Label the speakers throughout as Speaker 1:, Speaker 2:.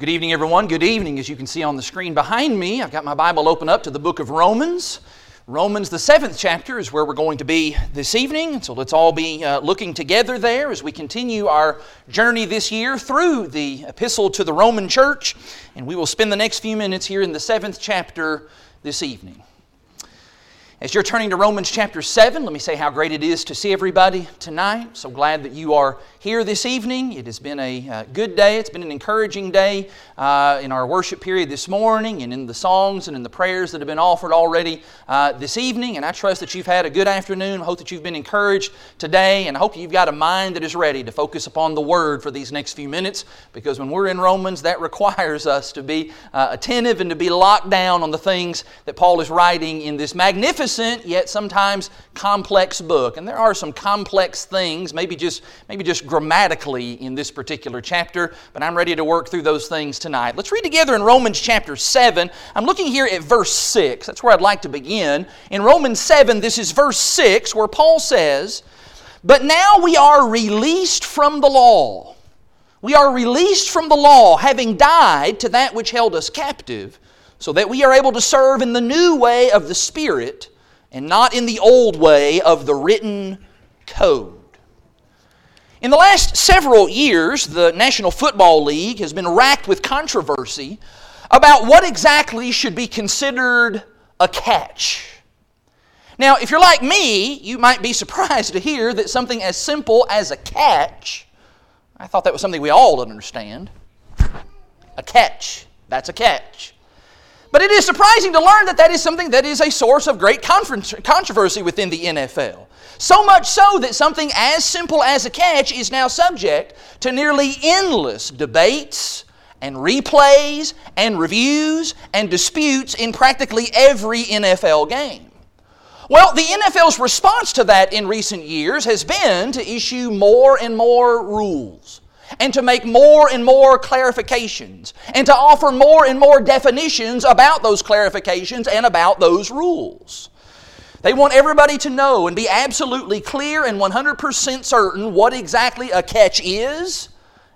Speaker 1: Well, good evening, everyone. Good evening. As you can see on the screen behind me, I've got my Bible open up to the book of Romans. Romans, the seventh chapter, is where we're going to be this evening. So let's all be uh, looking together there as we continue our journey this year through the epistle to the Roman church. And we will spend the next few minutes here in the seventh chapter this evening. As you're turning to Romans chapter 7, let me say how great it is to see everybody tonight. So glad that you are here this evening. It has been a uh, good day. It's been an encouraging day uh, in our worship period this morning and in the songs and in the prayers that have been offered already uh, this evening. And I trust that you've had a good afternoon. I hope that you've been encouraged today. And I hope you've got a mind that is ready to focus upon the Word for these next few minutes because when we're in Romans, that requires us to be uh, attentive and to be locked down on the things that Paul is writing in this magnificent yet sometimes complex book. And there are some complex things, maybe just, maybe just grammatically in this particular chapter, but I'm ready to work through those things tonight. Let's read together in Romans chapter 7. I'm looking here at verse 6. That's where I'd like to begin. In Romans 7, this is verse 6, where Paul says, But now we are released from the law. We are released from the law, having died to that which held us captive, so that we are able to serve in the new way of the Spirit and not in the old way of the written code. In the last several years, the National Football League has been racked with controversy about what exactly should be considered a catch. Now, if you're like me, you might be surprised to hear that something as simple as a catch, I thought that was something we all understand. A catch, that's a catch. But it is surprising to learn that that is something that is a source of great controversy within the NFL. So much so that something as simple as a catch is now subject to nearly endless debates and replays and reviews and disputes in practically every NFL game. Well, the NFL's response to that in recent years has been to issue more and more rules and to make more and more clarifications and to offer more and more definitions about those clarifications and about those rules. They want everybody to know and be absolutely clear and 100% certain what exactly a catch is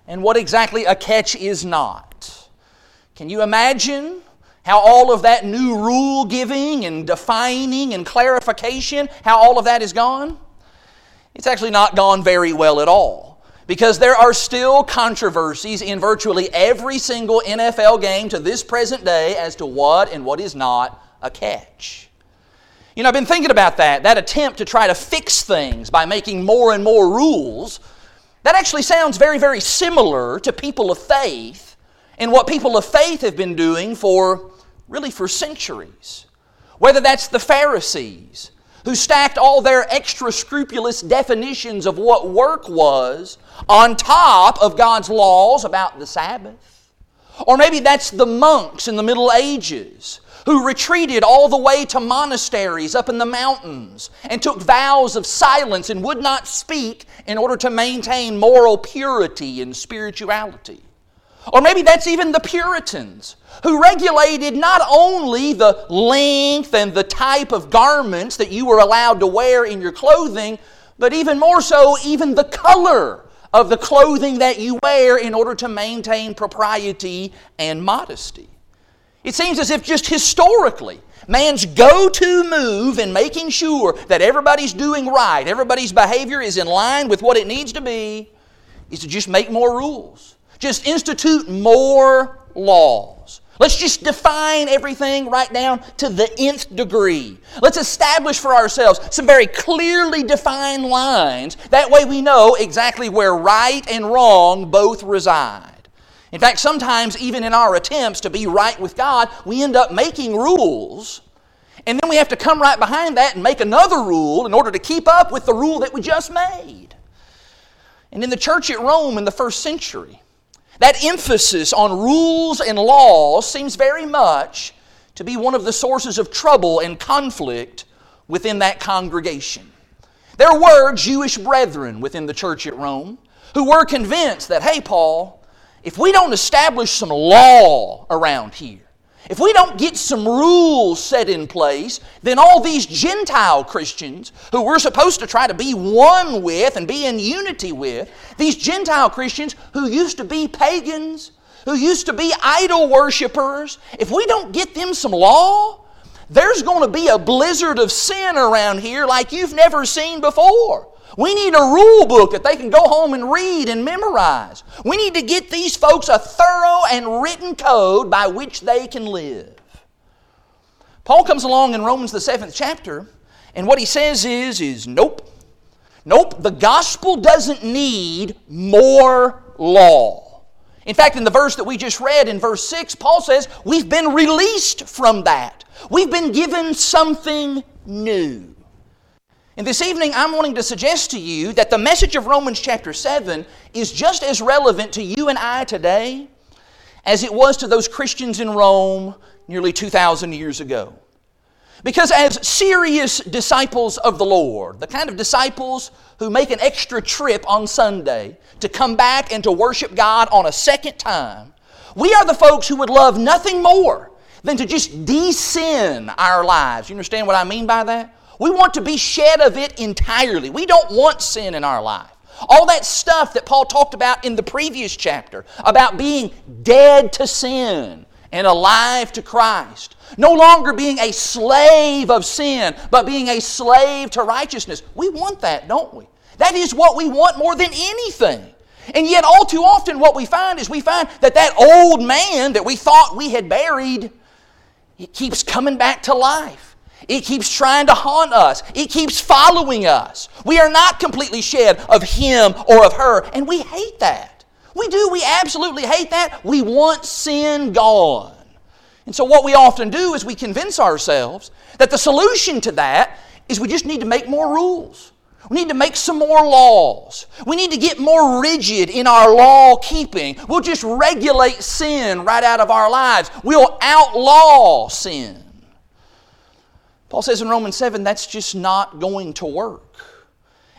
Speaker 1: and what exactly a catch is not. Can you imagine how all of that new rule giving and defining and clarification, how all of that is gone? It's actually not gone very well at all. Because there are still controversies in virtually every single NFL game to this present day as to what and what is not a catch. You know, I've been thinking about that, that attempt to try to fix things by making more and more rules. That actually sounds very, very similar to people of faith and what people of faith have been doing for really for centuries. Whether that's the Pharisees, who stacked all their extra scrupulous definitions of what work was on top of God's laws about the Sabbath. Or maybe that's the monks in the Middle Ages who retreated all the way to monasteries up in the mountains and took vows of silence and would not speak in order to maintain moral purity and spirituality. Or maybe that's even the Puritans who regulated not only the length and the type of garments that you were allowed to wear in your clothing, but even more so, even the color of the clothing that you wear in order to maintain propriety and modesty. It seems as if just historically, man's go to move in making sure that everybody's doing right, everybody's behavior is in line with what it needs to be, is to just make more rules. Just institute more laws. Let's just define everything right down to the nth degree. Let's establish for ourselves some very clearly defined lines. That way we know exactly where right and wrong both reside. In fact, sometimes, even in our attempts to be right with God, we end up making rules, and then we have to come right behind that and make another rule in order to keep up with the rule that we just made. And in the church at Rome in the first century, that emphasis on rules and laws seems very much to be one of the sources of trouble and conflict within that congregation. There were Jewish brethren within the church at Rome who were convinced that, hey, Paul, if we don't establish some law around here, if we don't get some rules set in place, then all these Gentile Christians who we're supposed to try to be one with and be in unity with, these Gentile Christians who used to be pagans, who used to be idol worshippers, if we don't get them some law, there's going to be a blizzard of sin around here like you've never seen before. We need a rule book that they can go home and read and memorize. We need to get these folks a thorough and written code by which they can live. Paul comes along in Romans the seventh chapter, and what he says is, is nope. Nope, the gospel doesn't need more law. In fact, in the verse that we just read in verse 6, Paul says, We've been released from that. We've been given something new. And this evening, I'm wanting to suggest to you that the message of Romans chapter 7 is just as relevant to you and I today as it was to those Christians in Rome nearly 2,000 years ago. Because as serious disciples of the Lord, the kind of disciples who make an extra trip on Sunday to come back and to worship God on a second time, we are the folks who would love nothing more than to just de-sin our lives. You understand what I mean by that? We want to be shed of it entirely. We don't want sin in our life. All that stuff that Paul talked about in the previous chapter about being dead to sin and alive to Christ. No longer being a slave of sin, but being a slave to righteousness. We want that, don't we? That is what we want more than anything. And yet, all too often, what we find is we find that that old man that we thought we had buried, it keeps coming back to life. It keeps trying to haunt us. It keeps following us. We are not completely shed of him or of her, and we hate that. We do. We absolutely hate that. We want sin gone. And so, what we often do is we convince ourselves that the solution to that is we just need to make more rules. We need to make some more laws. We need to get more rigid in our law keeping. We'll just regulate sin right out of our lives. We'll outlaw sin. Paul says in Romans 7 that's just not going to work.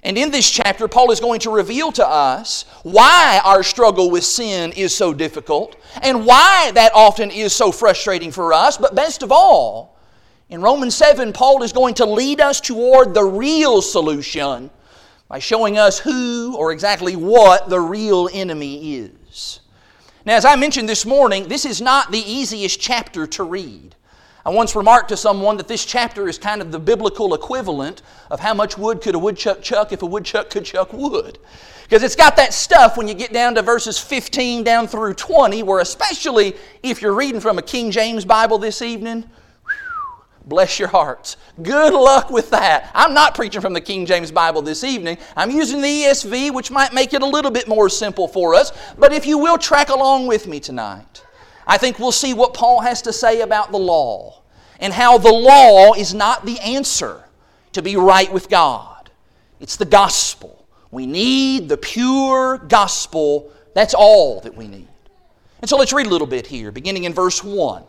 Speaker 1: And in this chapter, Paul is going to reveal to us why our struggle with sin is so difficult and why that often is so frustrating for us. But best of all, in Romans 7, Paul is going to lead us toward the real solution by showing us who or exactly what the real enemy is. Now, as I mentioned this morning, this is not the easiest chapter to read. I once remarked to someone that this chapter is kind of the biblical equivalent of how much wood could a woodchuck chuck if a woodchuck could chuck wood. Because it's got that stuff when you get down to verses 15 down through 20, where especially if you're reading from a King James Bible this evening, bless your hearts. Good luck with that. I'm not preaching from the King James Bible this evening. I'm using the ESV, which might make it a little bit more simple for us. But if you will track along with me tonight, I think we'll see what Paul has to say about the law and how the law is not the answer to be right with God. It's the gospel. We need the pure gospel. That's all that we need. And so let's read a little bit here, beginning in verse 1.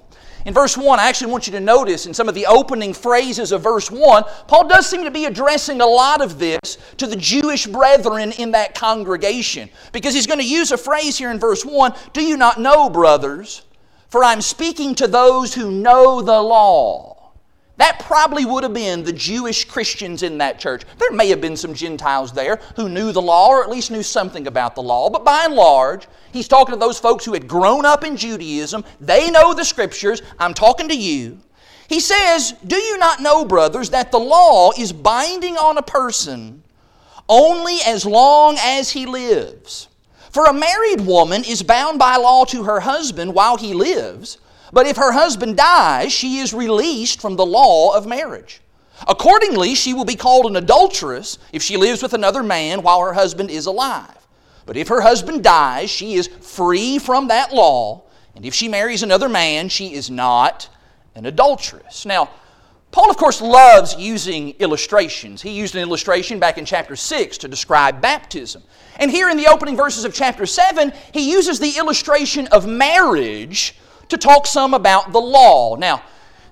Speaker 1: In verse 1, I actually want you to notice in some of the opening phrases of verse 1, Paul does seem to be addressing a lot of this to the Jewish brethren in that congregation. Because he's going to use a phrase here in verse 1 Do you not know, brothers, for I'm speaking to those who know the law. That probably would have been the Jewish Christians in that church. There may have been some Gentiles there who knew the law or at least knew something about the law, but by and large, he's talking to those folks who had grown up in Judaism. They know the scriptures. I'm talking to you. He says, Do you not know, brothers, that the law is binding on a person only as long as he lives? For a married woman is bound by law to her husband while he lives, but if her husband dies, she is released from the law of marriage. Accordingly, she will be called an adulteress if she lives with another man while her husband is alive. But if her husband dies, she is free from that law, and if she marries another man, she is not an adulteress. Now, Paul, of course, loves using illustrations. He used an illustration back in chapter 6 to describe baptism. And here in the opening verses of chapter 7, he uses the illustration of marriage to talk some about the law. Now,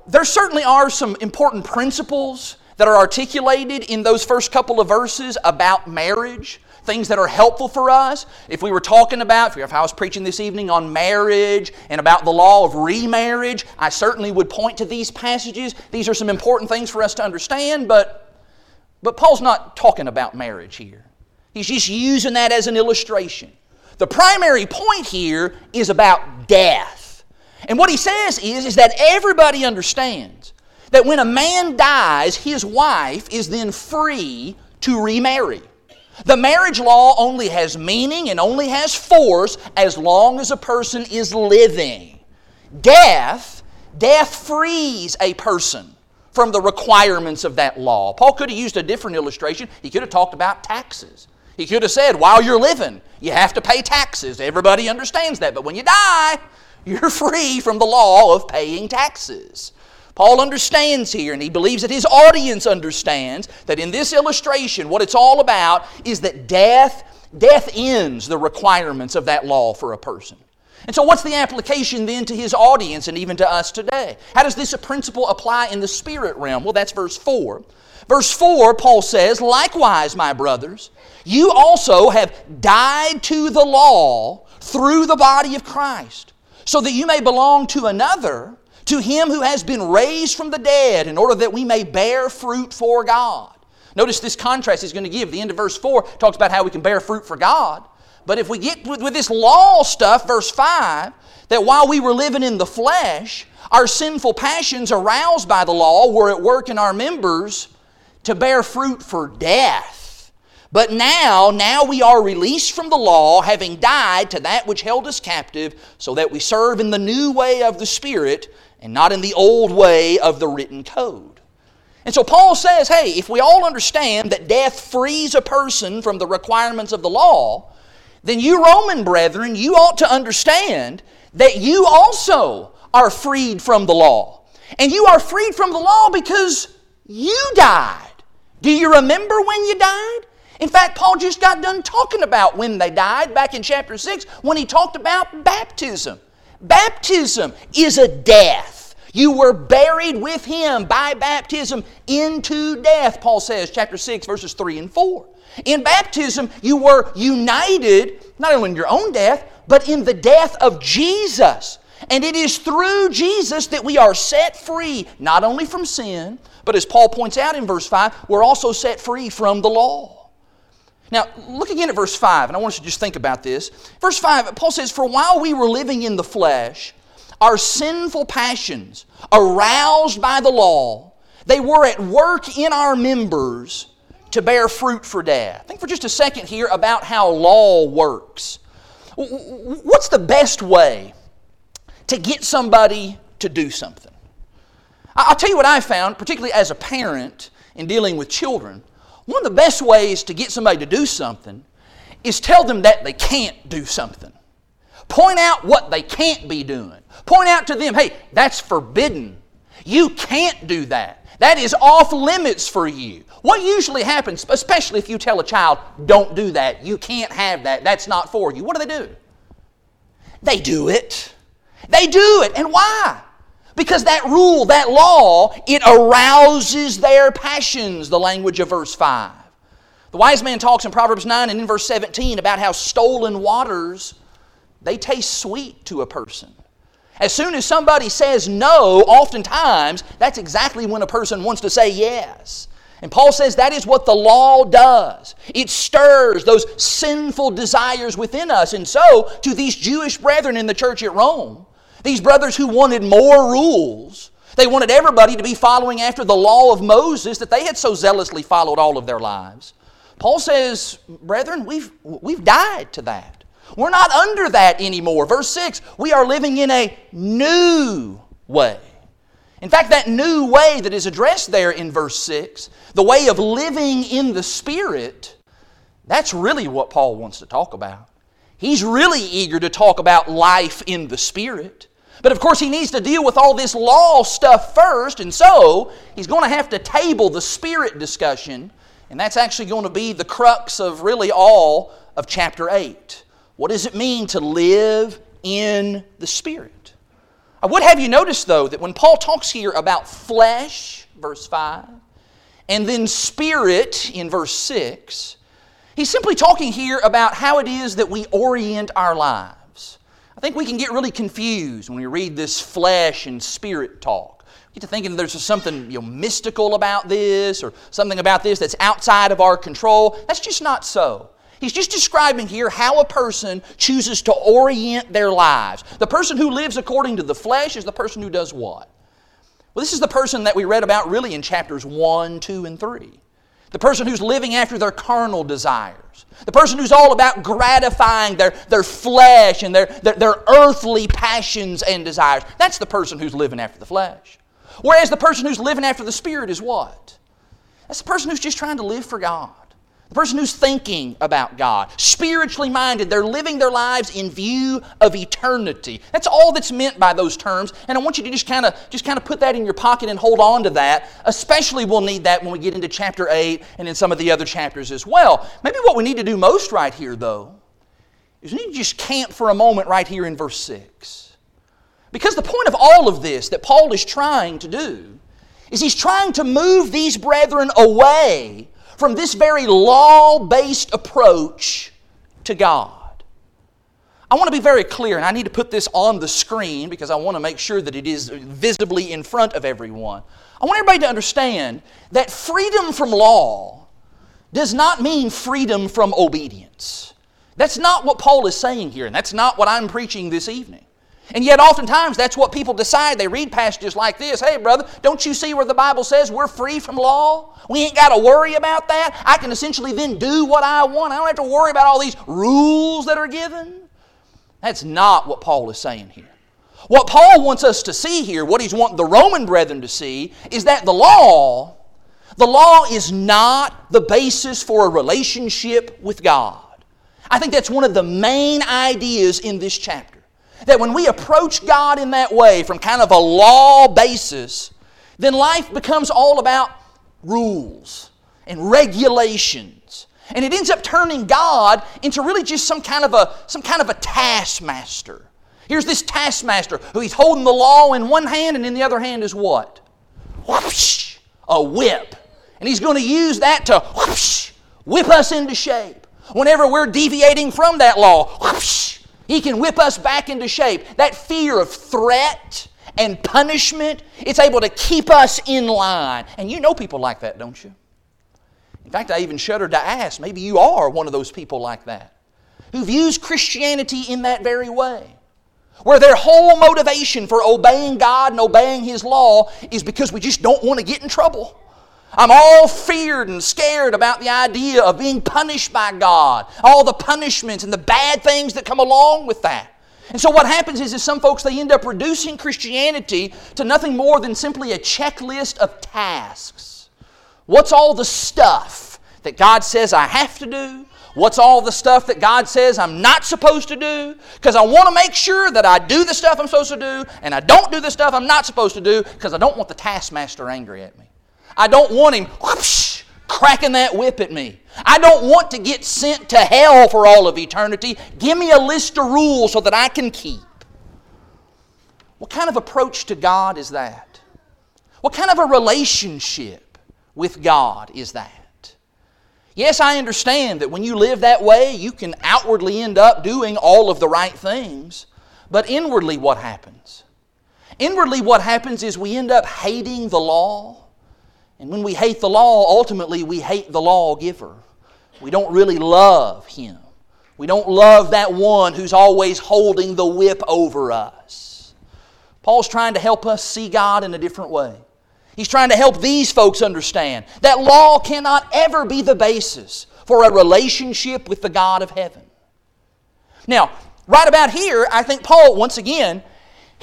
Speaker 1: there certainly are some important principles that are articulated in those first couple of verses about marriage things that are helpful for us. If we were talking about, if I was preaching this evening on marriage and about the law of remarriage, I certainly would point to these passages. These are some important things for us to understand, but, but Paul's not talking about marriage here. He's just using that as an illustration. The primary point here is about death. And what he says is, is that everybody understands that when a man dies, his wife is then free to remarry. The marriage law only has meaning and only has force as long as a person is living. Death, death frees a person from the requirements of that law. Paul could have used a different illustration. He could have talked about taxes. He could have said, while you're living, you have to pay taxes. Everybody understands that. But when you die, you're free from the law of paying taxes. Paul understands here, and he believes that his audience understands that in this illustration, what it's all about is that death, death ends the requirements of that law for a person. And so, what's the application then to his audience and even to us today? How does this principle apply in the spirit realm? Well, that's verse 4. Verse 4, Paul says, Likewise, my brothers, you also have died to the law through the body of Christ, so that you may belong to another, to him who has been raised from the dead, in order that we may bear fruit for God. Notice this contrast he's going to give. The end of verse 4 talks about how we can bear fruit for God. But if we get with, with this law stuff, verse 5, that while we were living in the flesh, our sinful passions aroused by the law were at work in our members to bear fruit for death. But now, now we are released from the law, having died to that which held us captive, so that we serve in the new way of the Spirit and not in the old way of the written code. And so Paul says, hey, if we all understand that death frees a person from the requirements of the law, then you Roman brethren, you ought to understand that you also are freed from the law. And you are freed from the law because you died. Do you remember when you died? In fact, Paul just got done talking about when they died back in chapter 6 when he talked about baptism. Baptism is a death. You were buried with him by baptism into death, Paul says, chapter 6, verses 3 and 4. In baptism, you were united not only in your own death, but in the death of Jesus. And it is through Jesus that we are set free, not only from sin, but as Paul points out in verse 5, we're also set free from the law. Now, look again at verse 5, and I want us to just think about this. Verse 5, Paul says, For while we were living in the flesh, our sinful passions, aroused by the law, they were at work in our members to bear fruit for death. Think for just a second here about how law works. What's the best way to get somebody to do something? I'll tell you what I found, particularly as a parent in dealing with children. One of the best ways to get somebody to do something is tell them that they can't do something. Point out what they can't be doing. Point out to them, hey, that's forbidden. You can't do that. That is off limits for you. What usually happens, especially if you tell a child, don't do that, you can't have that, that's not for you, what do they do? They do it. They do it. And why? Because that rule, that law, it arouses their passions, the language of verse 5. The wise man talks in Proverbs 9 and in verse 17 about how stolen waters, they taste sweet to a person. As soon as somebody says no, oftentimes that's exactly when a person wants to say yes. And Paul says that is what the law does. It stirs those sinful desires within us. And so, to these Jewish brethren in the church at Rome, these brothers who wanted more rules, they wanted everybody to be following after the law of Moses that they had so zealously followed all of their lives. Paul says, Brethren, we've, we've died to that. We're not under that anymore. Verse 6 we are living in a new way. In fact, that new way that is addressed there in verse 6, the way of living in the Spirit, that's really what Paul wants to talk about. He's really eager to talk about life in the Spirit. But of course, he needs to deal with all this law stuff first, and so he's going to have to table the Spirit discussion, and that's actually going to be the crux of really all of chapter 8. What does it mean to live in the Spirit? I would have you notice, though, that when Paul talks here about flesh, verse 5, and then spirit in verse 6, he's simply talking here about how it is that we orient our lives. I think we can get really confused when we read this flesh and spirit talk. We get to thinking there's something you know, mystical about this or something about this that's outside of our control. That's just not so. He's just describing here how a person chooses to orient their lives. The person who lives according to the flesh is the person who does what? Well, this is the person that we read about really in chapters 1, 2, and 3. The person who's living after their carnal desires. The person who's all about gratifying their, their flesh and their, their, their earthly passions and desires. That's the person who's living after the flesh. Whereas the person who's living after the Spirit is what? That's the person who's just trying to live for God. The person who's thinking about God, spiritually minded, they're living their lives in view of eternity. That's all that's meant by those terms, and I want you to just kind of just kind of put that in your pocket and hold on to that. Especially we'll need that when we get into chapter 8 and in some of the other chapters as well. Maybe what we need to do most right here though is we need to just camp for a moment right here in verse 6. Because the point of all of this that Paul is trying to do is he's trying to move these brethren away from this very law based approach to God. I want to be very clear, and I need to put this on the screen because I want to make sure that it is visibly in front of everyone. I want everybody to understand that freedom from law does not mean freedom from obedience. That's not what Paul is saying here, and that's not what I'm preaching this evening. And yet, oftentimes, that's what people decide. They read passages like this Hey, brother, don't you see where the Bible says we're free from law? We ain't got to worry about that. I can essentially then do what I want. I don't have to worry about all these rules that are given. That's not what Paul is saying here. What Paul wants us to see here, what he's wanting the Roman brethren to see, is that the law, the law is not the basis for a relationship with God. I think that's one of the main ideas in this chapter. That when we approach God in that way, from kind of a law basis, then life becomes all about rules and regulations. And it ends up turning God into really just some kind of a, some kind of a taskmaster. Here's this taskmaster who he's holding the law in one hand, and in the other hand is what? Whoosh, a whip. And he's going to use that to whoosh, whip us into shape. Whenever we're deviating from that law, whoosh, he can whip us back into shape. That fear of threat and punishment, it's able to keep us in line. And you know people like that, don't you? In fact, I even shudder to ask maybe you are one of those people like that who views Christianity in that very way. Where their whole motivation for obeying God and obeying His law is because we just don't want to get in trouble. I'm all feared and scared about the idea of being punished by God, all the punishments and the bad things that come along with that. And so what happens is, is some folks they end up reducing Christianity to nothing more than simply a checklist of tasks. What's all the stuff that God says I have to do? What's all the stuff that God says I'm not supposed to do? Because I want to make sure that I do the stuff I'm supposed to do and I don't do the stuff I'm not supposed to do because I don't want the taskmaster angry at me. I don't want him whoosh, cracking that whip at me. I don't want to get sent to hell for all of eternity. Give me a list of rules so that I can keep. What kind of approach to God is that? What kind of a relationship with God is that? Yes, I understand that when you live that way, you can outwardly end up doing all of the right things, but inwardly, what happens? Inwardly, what happens is we end up hating the law and when we hate the law, ultimately we hate the lawgiver. We don't really love him. We don't love that one who's always holding the whip over us. Paul's trying to help us see God in a different way. He's trying to help these folks understand that law cannot ever be the basis for a relationship with the God of heaven. Now, right about here, I think Paul, once again,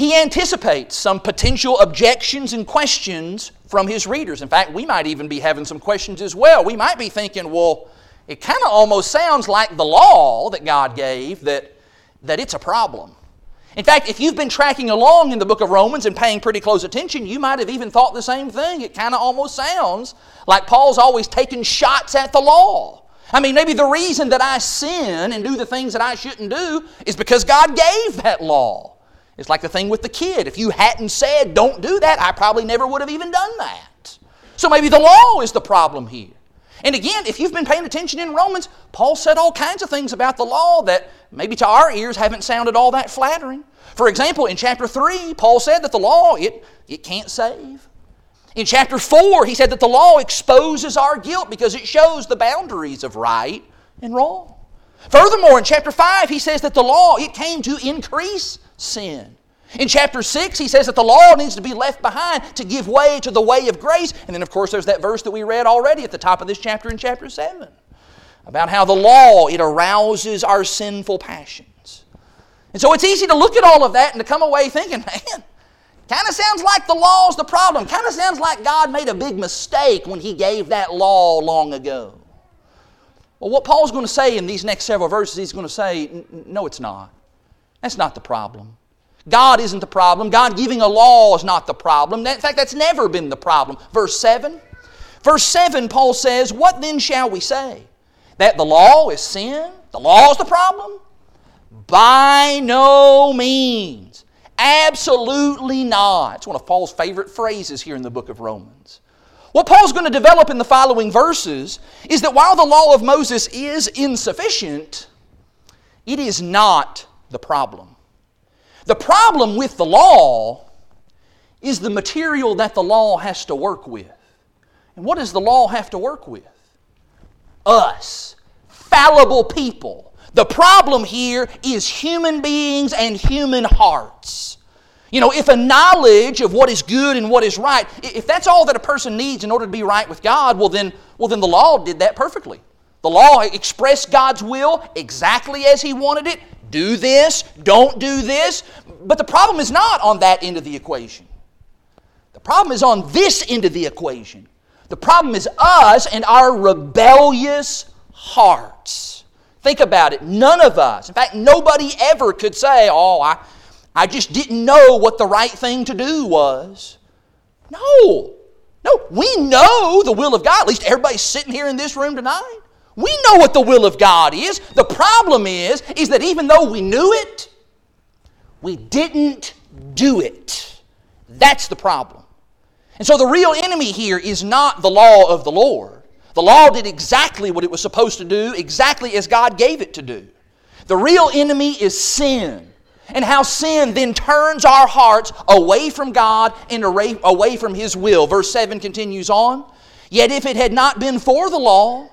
Speaker 1: he anticipates some potential objections and questions from his readers. In fact, we might even be having some questions as well. We might be thinking, well, it kind of almost sounds like the law that God gave that, that it's a problem. In fact, if you've been tracking along in the book of Romans and paying pretty close attention, you might have even thought the same thing. It kind of almost sounds like Paul's always taking shots at the law. I mean, maybe the reason that I sin and do the things that I shouldn't do is because God gave that law. It's like the thing with the kid. If you hadn't said, don't do that, I probably never would have even done that. So maybe the law is the problem here. And again, if you've been paying attention in Romans, Paul said all kinds of things about the law that maybe to our ears haven't sounded all that flattering. For example, in chapter 3, Paul said that the law, it, it can't save. In chapter 4, he said that the law exposes our guilt because it shows the boundaries of right and wrong. Furthermore, in chapter 5, he says that the law, it came to increase sin. In chapter 6, he says that the law needs to be left behind to give way to the way of grace. And then, of course, there's that verse that we read already at the top of this chapter in chapter 7 about how the law, it arouses our sinful passions. And so it's easy to look at all of that and to come away thinking, man, kind of sounds like the law's the problem. Kind of sounds like God made a big mistake when he gave that law long ago. Well, what Paul's going to say in these next several verses, he's going to say, no, it's not. That's not the problem. God isn't the problem. God giving a law is not the problem. In fact, that's never been the problem. Verse 7. Verse 7, Paul says, What then shall we say? That the law is sin? The law is the problem? By no means. Absolutely not. It's one of Paul's favorite phrases here in the book of Romans. What Paul's going to develop in the following verses is that while the law of Moses is insufficient, it is not the problem. The problem with the law is the material that the law has to work with. And what does the law have to work with? Us, fallible people. The problem here is human beings and human hearts. You know, if a knowledge of what is good and what is right, if that's all that a person needs in order to be right with God, well then, well then the law did that perfectly. The law expressed God's will exactly as He wanted it, do this, don't do this. But the problem is not on that end of the equation. The problem is on this end of the equation. The problem is us and our rebellious hearts. Think about it. None of us, in fact, nobody ever could say, Oh, I, I just didn't know what the right thing to do was. No. No, we know the will of God. At least everybody sitting here in this room tonight. We know what the will of God is. The problem is, is that even though we knew it, we didn't do it. That's the problem. And so the real enemy here is not the law of the Lord. The law did exactly what it was supposed to do, exactly as God gave it to do. The real enemy is sin. And how sin then turns our hearts away from God and away from His will. Verse 7 continues on. Yet if it had not been for the law,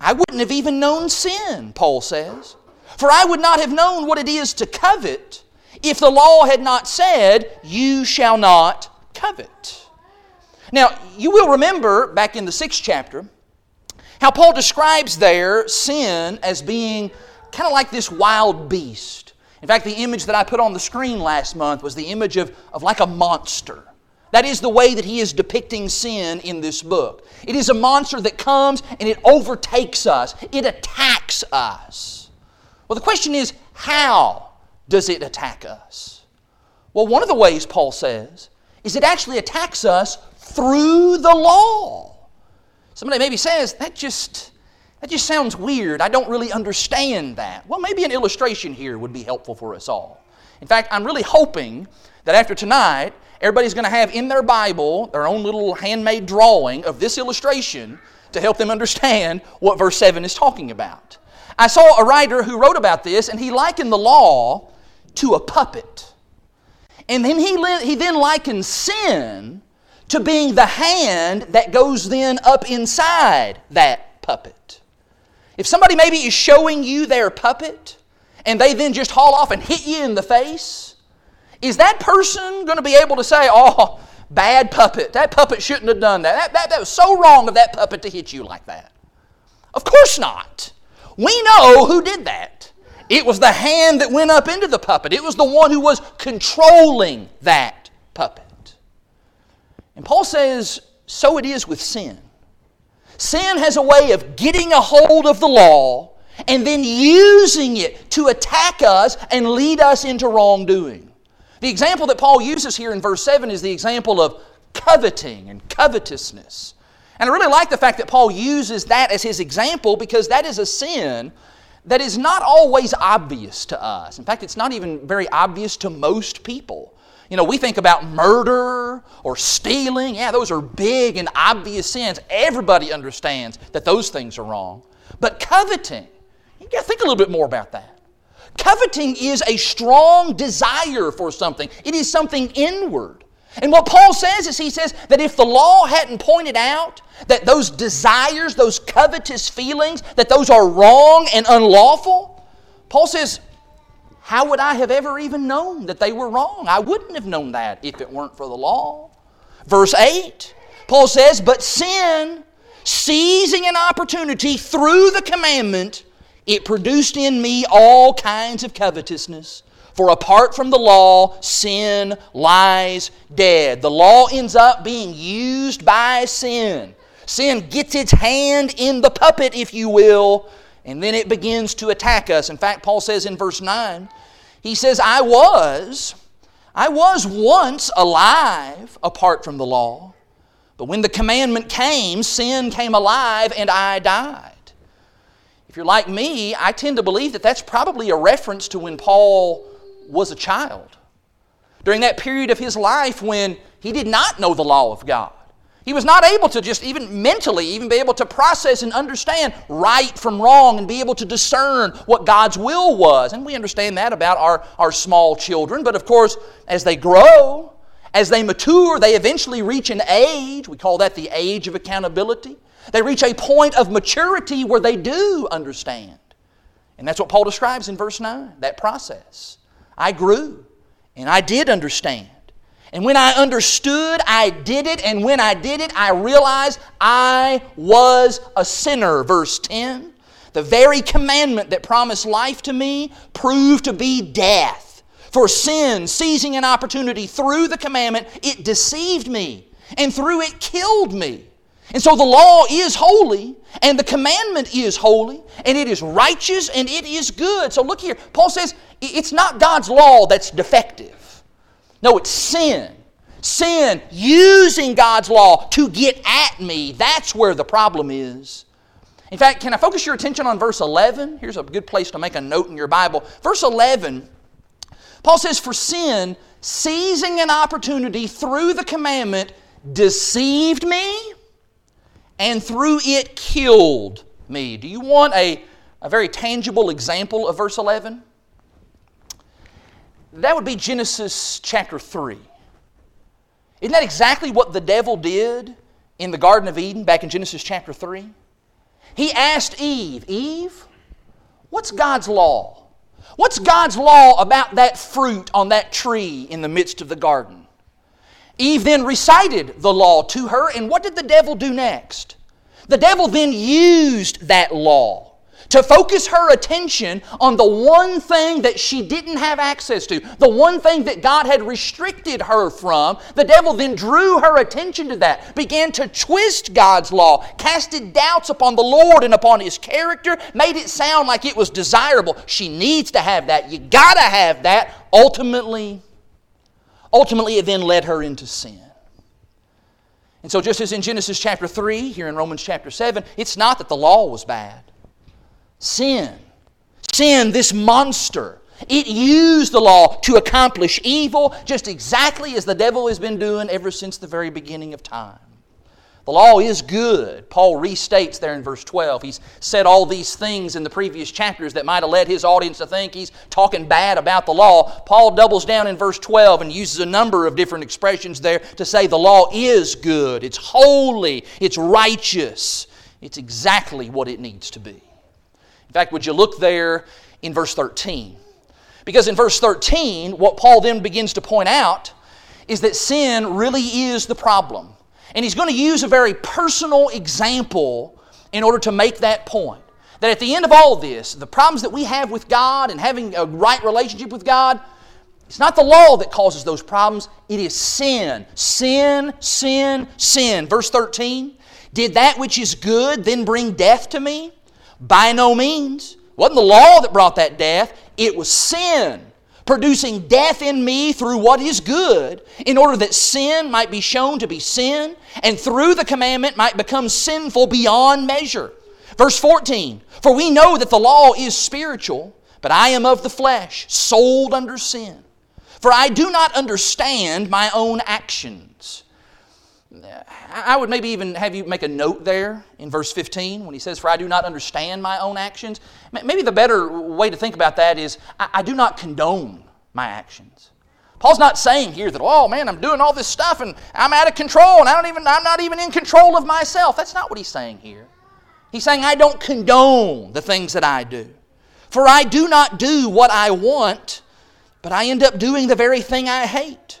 Speaker 1: I wouldn't have even known sin, Paul says. For I would not have known what it is to covet if the law had not said, You shall not covet. Now, you will remember back in the sixth chapter how Paul describes there sin as being kind of like this wild beast. In fact, the image that I put on the screen last month was the image of, of like a monster. That is the way that he is depicting sin in this book. It is a monster that comes and it overtakes us, it attacks us. Well, the question is how does it attack us? Well, one of the ways, Paul says, is it actually attacks us through the law. Somebody maybe says, that just, that just sounds weird. I don't really understand that. Well, maybe an illustration here would be helpful for us all. In fact, I'm really hoping that after tonight, everybody's going to have in their Bible their own little handmade drawing of this illustration to help them understand what verse 7 is talking about. I saw a writer who wrote about this, and he likened the law to a puppet. And then he, he then likened sin to being the hand that goes then up inside that puppet. If somebody maybe is showing you their puppet, and they then just haul off and hit you in the face, is that person going to be able to say, oh, bad puppet, that puppet shouldn't have done that. That, that? that was so wrong of that puppet to hit you like that? Of course not. We know who did that. It was the hand that went up into the puppet, it was the one who was controlling that puppet. And Paul says, so it is with sin. Sin has a way of getting a hold of the law and then using it to attack us and lead us into wrongdoing. The example that Paul uses here in verse 7 is the example of coveting and covetousness. And I really like the fact that Paul uses that as his example because that is a sin that is not always obvious to us. In fact, it's not even very obvious to most people. You know, we think about murder or stealing. Yeah, those are big and obvious sins. Everybody understands that those things are wrong. But coveting, you got to think a little bit more about that. Coveting is a strong desire for something, it is something inward. And what Paul says is he says that if the law hadn't pointed out that those desires, those covetous feelings, that those are wrong and unlawful, Paul says, how would I have ever even known that they were wrong? I wouldn't have known that if it weren't for the law. Verse 8, Paul says, But sin, seizing an opportunity through the commandment, it produced in me all kinds of covetousness. For apart from the law, sin lies dead. The law ends up being used by sin. Sin gets its hand in the puppet, if you will, and then it begins to attack us. In fact, Paul says in verse 9, he says, I was, I was once alive apart from the law, but when the commandment came, sin came alive and I died. If you're like me, I tend to believe that that's probably a reference to when Paul was a child. During that period of his life when he did not know the law of God. He was not able to just even mentally even be able to process and understand right from wrong and be able to discern what God's will was. And we understand that about our, our small children. But of course, as they grow, as they mature, they eventually reach an age. We call that the age of accountability. They reach a point of maturity where they do understand. And that's what Paul describes in verse 9 that process. I grew and I did understand. And when I understood, I did it. And when I did it, I realized I was a sinner. Verse 10. The very commandment that promised life to me proved to be death. For sin, seizing an opportunity through the commandment, it deceived me. And through it killed me. And so the law is holy, and the commandment is holy, and it is righteous, and it is good. So look here. Paul says it's not God's law that's defective. No, it's sin. Sin using God's law to get at me. That's where the problem is. In fact, can I focus your attention on verse 11? Here's a good place to make a note in your Bible. Verse 11, Paul says, For sin, seizing an opportunity through the commandment, deceived me, and through it killed me. Do you want a, a very tangible example of verse 11? That would be Genesis chapter 3. Isn't that exactly what the devil did in the Garden of Eden back in Genesis chapter 3? He asked Eve, Eve, what's God's law? What's God's law about that fruit on that tree in the midst of the garden? Eve then recited the law to her, and what did the devil do next? The devil then used that law to focus her attention on the one thing that she didn't have access to, the one thing that God had restricted her from. The devil then drew her attention to that, began to twist God's law, casted doubts upon the Lord and upon His character, made it sound like it was desirable. She needs to have that. You gotta have that. Ultimately, ultimately, it then led her into sin. And so, just as in Genesis chapter 3, here in Romans chapter 7, it's not that the law was bad. Sin. Sin, this monster. It used the law to accomplish evil just exactly as the devil has been doing ever since the very beginning of time. The law is good. Paul restates there in verse 12. He's said all these things in the previous chapters that might have led his audience to think he's talking bad about the law. Paul doubles down in verse 12 and uses a number of different expressions there to say the law is good, it's holy, it's righteous, it's exactly what it needs to be. In fact, would you look there in verse 13? Because in verse 13, what Paul then begins to point out is that sin really is the problem. And he's going to use a very personal example in order to make that point. That at the end of all this, the problems that we have with God and having a right relationship with God, it's not the law that causes those problems, it is sin. Sin, sin, sin. Verse 13 Did that which is good then bring death to me? By no means. It wasn't the law that brought that death, it was sin producing death in me through what is good, in order that sin might be shown to be sin, and through the commandment might become sinful beyond measure. Verse 14 For we know that the law is spiritual, but I am of the flesh, sold under sin. For I do not understand my own actions. I would maybe even have you make a note there in verse 15 when he says, For I do not understand my own actions. Maybe the better way to think about that is, I, do not condone my actions. Paul's not saying here that, oh man, I'm doing all this stuff and I'm out of control and I don't even, I'm not even in control of myself. That's not what he's saying here. He's saying, I don't condone the things that I do. For I do not do what I want, but I end up doing the very thing I hate.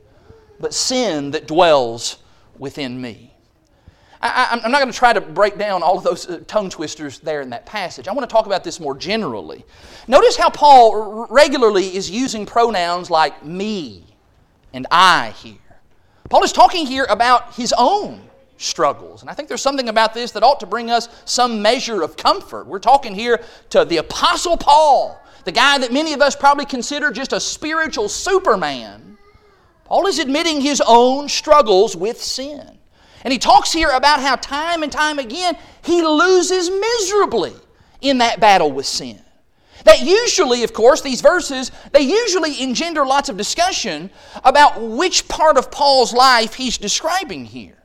Speaker 1: but sin that dwells within me. I, am not going to try to break down all of those uh, tongue twisters there in that passage. I want to talk about this more generally. Notice how Paul regularly is using pronouns like me and I here. Paul is talking here about his own struggles. And I think there's something about this that ought to bring us some measure of comfort. We're talking here to the Apostle Paul, the guy that many of us probably consider just a spiritual superman. Paul is admitting his own struggles with sin. And he talks here about how time and time again he loses miserably in that battle with sin. That usually, of course, these verses, they usually engender lots of discussion about which part of Paul's life he's describing here.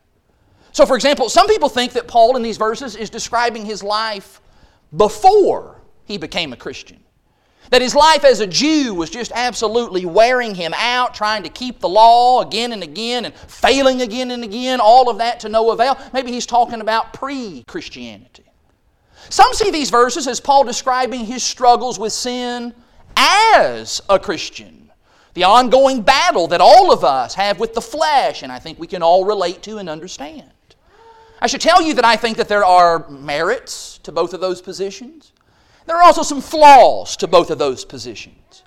Speaker 1: So, for example, some people think that Paul in these verses is describing his life before he became a Christian. That his life as a Jew was just absolutely wearing him out, trying to keep the law again and again and failing again and again, all of that to no avail. Maybe he's talking about pre Christianity. Some see these verses as Paul describing his struggles with sin as a Christian the ongoing battle that all of us have with the flesh, and I think we can all relate to and understand. I should tell you that I think that there are merits to both of those positions. There are also some flaws to both of those positions.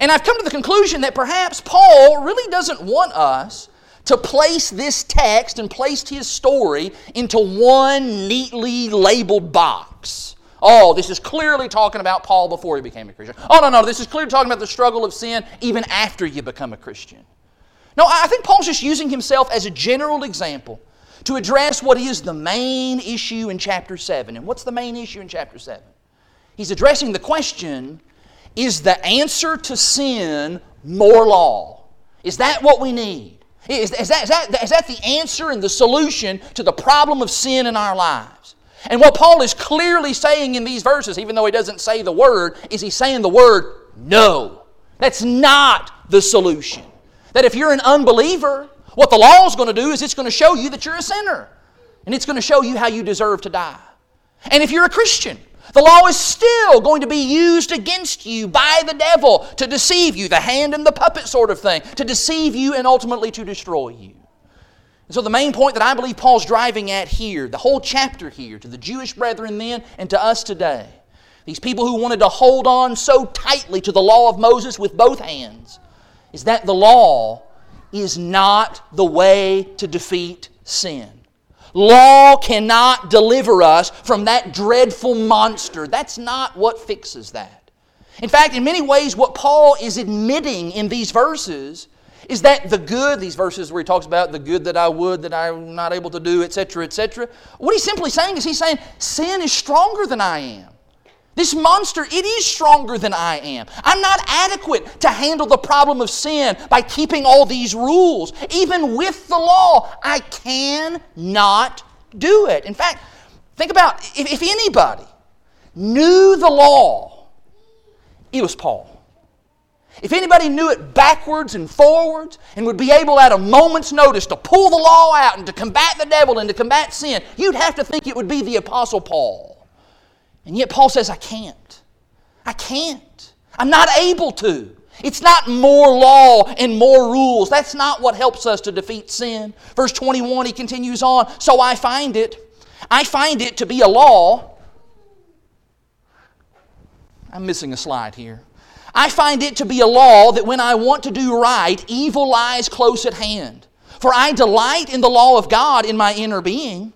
Speaker 1: And I've come to the conclusion that perhaps Paul really doesn't want us to place this text and place his story into one neatly labeled box. Oh, this is clearly talking about Paul before he became a Christian. Oh, no, no, this is clearly talking about the struggle of sin even after you become a Christian. No, I think Paul's just using himself as a general example to address what is the main issue in chapter 7. And what's the main issue in chapter 7? He's addressing the question is the answer to sin more law? Is that what we need? Is, is, that, is, that, is that the answer and the solution to the problem of sin in our lives? And what Paul is clearly saying in these verses, even though he doesn't say the word, is he's saying the word no. That's not the solution. That if you're an unbeliever, what the law is going to do is it's going to show you that you're a sinner. And it's going to show you how you deserve to die. And if you're a Christian, the law is still going to be used against you by the devil to deceive you, the hand and the puppet sort of thing, to deceive you and ultimately to destroy you. And so, the main point that I believe Paul's driving at here, the whole chapter here, to the Jewish brethren then and to us today, these people who wanted to hold on so tightly to the law of Moses with both hands, is that the law is not the way to defeat sin. Law cannot deliver us from that dreadful monster. That's not what fixes that. In fact, in many ways, what Paul is admitting in these verses is that the good, these verses where he talks about the good that I would, that I'm not able to do, etc., etc., what he's simply saying is he's saying sin is stronger than I am. This monster, it is stronger than I am. I'm not adequate to handle the problem of sin by keeping all these rules. Even with the law, I cannot do it. In fact, think about if, if anybody knew the law, it was Paul. If anybody knew it backwards and forwards and would be able at a moment's notice to pull the law out and to combat the devil and to combat sin, you'd have to think it would be the Apostle Paul. And yet Paul says, I can't. I can't. I'm not able to. It's not more law and more rules. That's not what helps us to defeat sin. Verse 21, he continues on. So I find it, I find it to be a law. I'm missing a slide here. I find it to be a law that when I want to do right, evil lies close at hand. For I delight in the law of God in my inner being.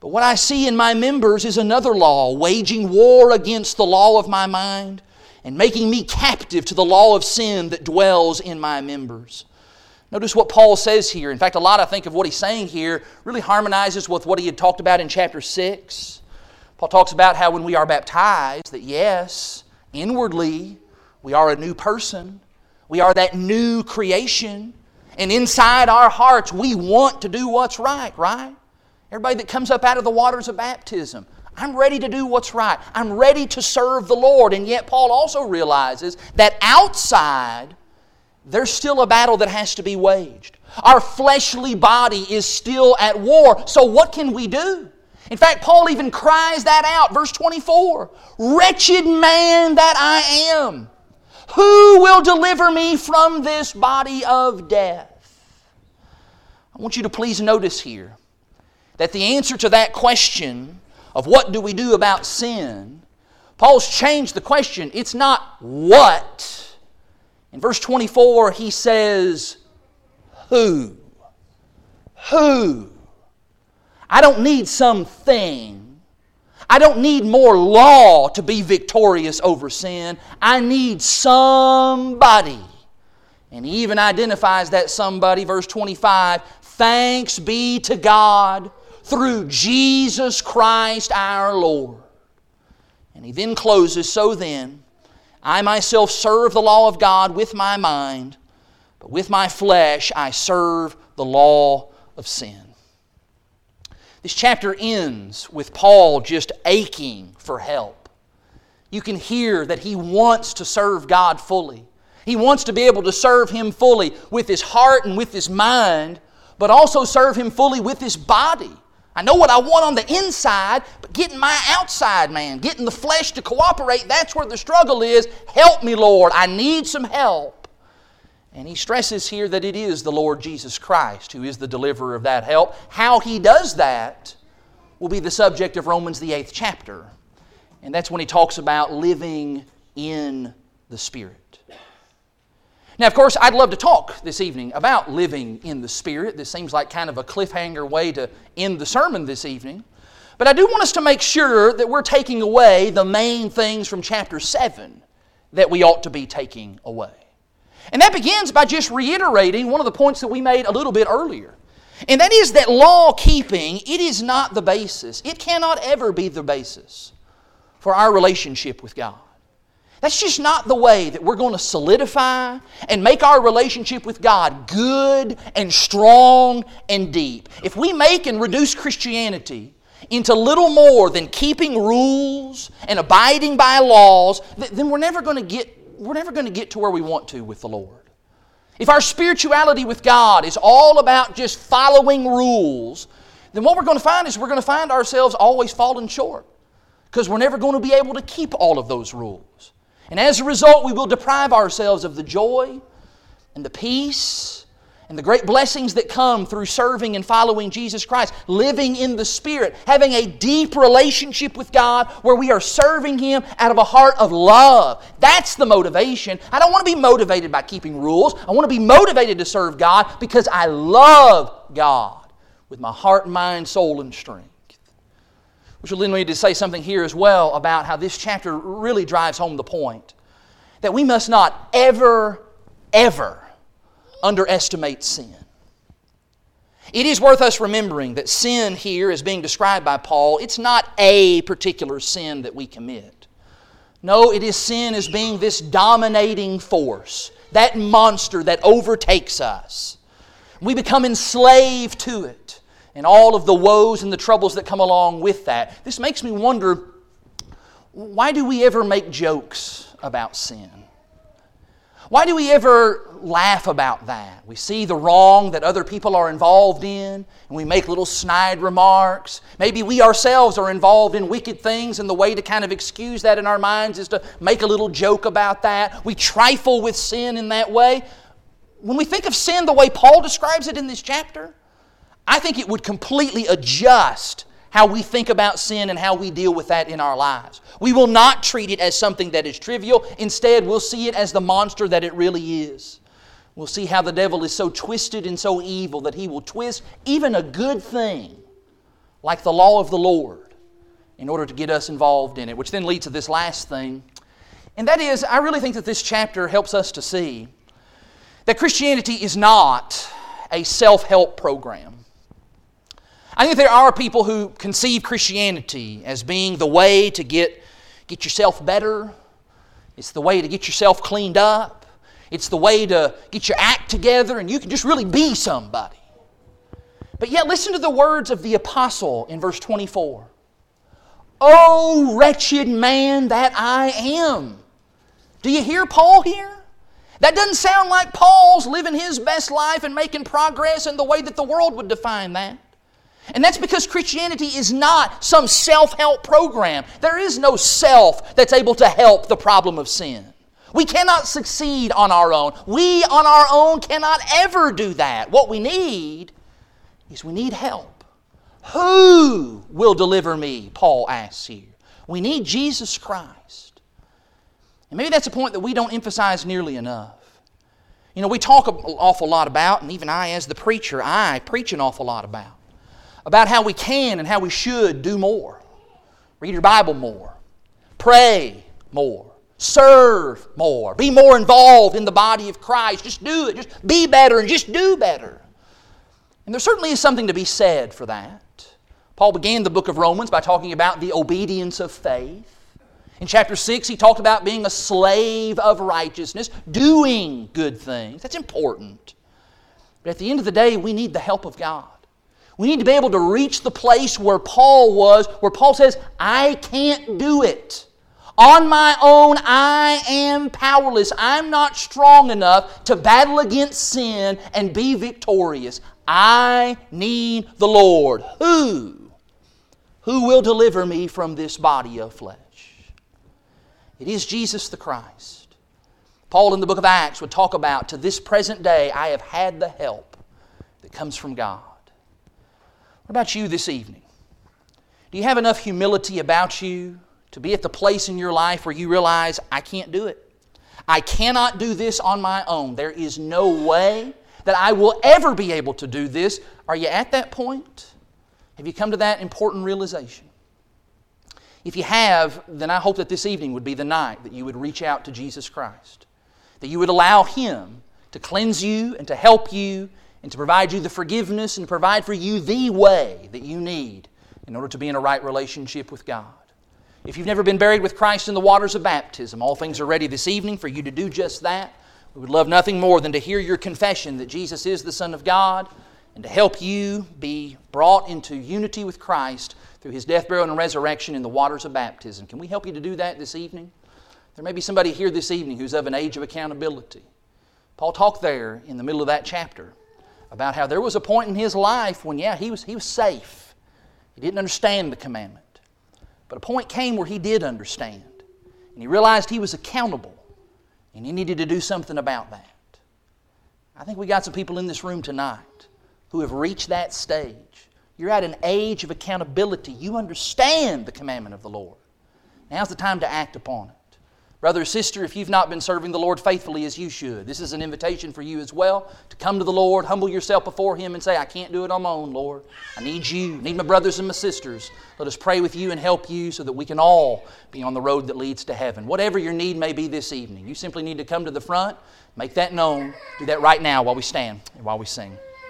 Speaker 1: But what I see in my members is another law, waging war against the law of my mind and making me captive to the law of sin that dwells in my members. Notice what Paul says here. In fact, a lot, I think, of what he's saying here really harmonizes with what he had talked about in chapter 6. Paul talks about how when we are baptized, that yes, inwardly, we are a new person. We are that new creation. And inside our hearts, we want to do what's right, right? Everybody that comes up out of the waters of baptism, I'm ready to do what's right. I'm ready to serve the Lord. And yet, Paul also realizes that outside, there's still a battle that has to be waged. Our fleshly body is still at war. So, what can we do? In fact, Paul even cries that out, verse 24 Wretched man that I am, who will deliver me from this body of death? I want you to please notice here that the answer to that question of what do we do about sin, Paul's changed the question. It's not what. In verse 24, he says, Who? Who? I don't need something. I don't need more law to be victorious over sin. I need somebody. And he even identifies that somebody, verse 25 Thanks be to God through Jesus Christ our Lord. And he then closes So then, I myself serve the law of God with my mind, but with my flesh I serve the law of sin. This chapter ends with Paul just aching for help. You can hear that he wants to serve God fully. He wants to be able to serve Him fully with his heart and with his mind, but also serve Him fully with his body. I know what I want on the inside, but getting my outside man, getting the flesh to cooperate, that's where the struggle is. Help me, Lord. I need some help. And he stresses here that it is the Lord Jesus Christ who is the deliverer of that help. How he does that will be the subject of Romans, the eighth chapter. And that's when he talks about living in the Spirit. Now, of course, I'd love to talk this evening about living in the Spirit. This seems like kind of a cliffhanger way to end the sermon this evening. But I do want us to make sure that we're taking away the main things from chapter 7 that we ought to be taking away. And that begins by just reiterating one of the points that we made a little bit earlier. And that is that law keeping, it is not the basis. It cannot ever be the basis for our relationship with God. That's just not the way that we're going to solidify and make our relationship with God good and strong and deep. If we make and reduce Christianity into little more than keeping rules and abiding by laws, then we're never going to get we're never going to get to where we want to with the Lord. If our spirituality with God is all about just following rules, then what we're going to find is we're going to find ourselves always falling short because we're never going to be able to keep all of those rules. And as a result, we will deprive ourselves of the joy and the peace and the great blessings that come through serving and following Jesus Christ, living in the Spirit, having a deep relationship with God where we are serving Him out of a heart of love. That's the motivation. I don't want to be motivated by keeping rules. I want to be motivated to serve God because I love God with my heart, mind, soul, and strength. Which will lead me to say something here as well about how this chapter really drives home the point that we must not ever, ever underestimate sin. It is worth us remembering that sin here is being described by Paul. It's not a particular sin that we commit. No, it is sin as being this dominating force, that monster that overtakes us. We become enslaved to it and all of the woes and the troubles that come along with that. This makes me wonder why do we ever make jokes about sin? Why do we ever laugh about that? We see the wrong that other people are involved in, and we make little snide remarks. Maybe we ourselves are involved in wicked things, and the way to kind of excuse that in our minds is to make a little joke about that. We trifle with sin in that way. When we think of sin the way Paul describes it in this chapter, I think it would completely adjust how we think about sin and how we deal with that in our lives. We will not treat it as something that is trivial. Instead, we'll see it as the monster that it really is. We'll see how the devil is so twisted and so evil that he will twist even a good thing, like the law of the Lord, in order to get us involved in it. Which then leads to this last thing. And that is, I really think that this chapter helps us to see that Christianity is not a self help program. I think there are people who conceive Christianity as being the way to get, get yourself better, it's the way to get yourself cleaned up, it's the way to get your act together, and you can just really be somebody. But yet, listen to the words of the apostle in verse 24. Oh, wretched man that I am. Do you hear Paul here? That doesn't sound like Paul's living his best life and making progress in the way that the world would define that. And that's because Christianity is not some self help program. There is no self that's able to help the problem of sin. We cannot succeed on our own. We on our own cannot ever do that. What we need is we need help. Who will deliver me? Paul asks here. We need Jesus Christ. And maybe that's a point that we don't emphasize nearly enough. You know, we talk an awful lot about, and even I, as the preacher, I preach an awful lot about, about how we can and how we should do more. Read your Bible more, pray more, serve more, be more involved in the body of Christ. Just do it. Just be better and just do better. And there certainly is something to be said for that. Paul began the book of Romans by talking about the obedience of faith. In chapter 6, he talked about being a slave of righteousness, doing good things. That's important. But at the end of the day, we need the help of God. We need to be able to reach the place where Paul was, where Paul says, I can't do it. On my own, I am powerless. I'm not strong enough to battle against sin and be victorious. I need the Lord. Who? Who will deliver me from this body of flesh? It is Jesus the Christ. Paul in the book of Acts would talk about, to this present day, I have had the help that comes from God. What about you this evening? Do you have enough humility about you to be at the place in your life where you realize, I can't do it? I cannot do this on my own. There is no way that I will ever be able to do this. Are you at that point? Have you come to that important realization? If you have, then I hope that this evening would be the night that you would reach out to Jesus Christ, that you would allow Him to cleanse you and to help you and to provide you the forgiveness and provide for you the way that you need in order to be in a right relationship with God. If you've never been buried with Christ in the waters of baptism, all things are ready this evening for you to do just that. We would love nothing more than to hear your confession that Jesus is the Son of God and to help you be brought into unity with Christ through his death, burial, and resurrection in the waters of baptism. Can we help you to do that this evening? There may be somebody here this evening who's of an age of accountability. Paul talked there in the middle of that chapter about how there was a point in his life when, yeah, he was, he was safe. He didn't understand the commandment. But a point came where he did understand. And he realized he was accountable and he needed to do something about that. I think we got some people in this room tonight who have reached that stage. You're at an age of accountability. You understand the commandment of the Lord. Now's the time to act upon it. Brother or sister, if you've not been serving the Lord faithfully as you should, this is an invitation for you as well to come to the Lord, humble yourself before Him, and say, I can't do it on my own, Lord. I need you. I need my brothers and my sisters. Let us pray with you and help you so that we can all be on the road that leads to heaven. Whatever your need may be this evening, you simply need to come to the front, make that known. Do that right now while we stand and while we sing.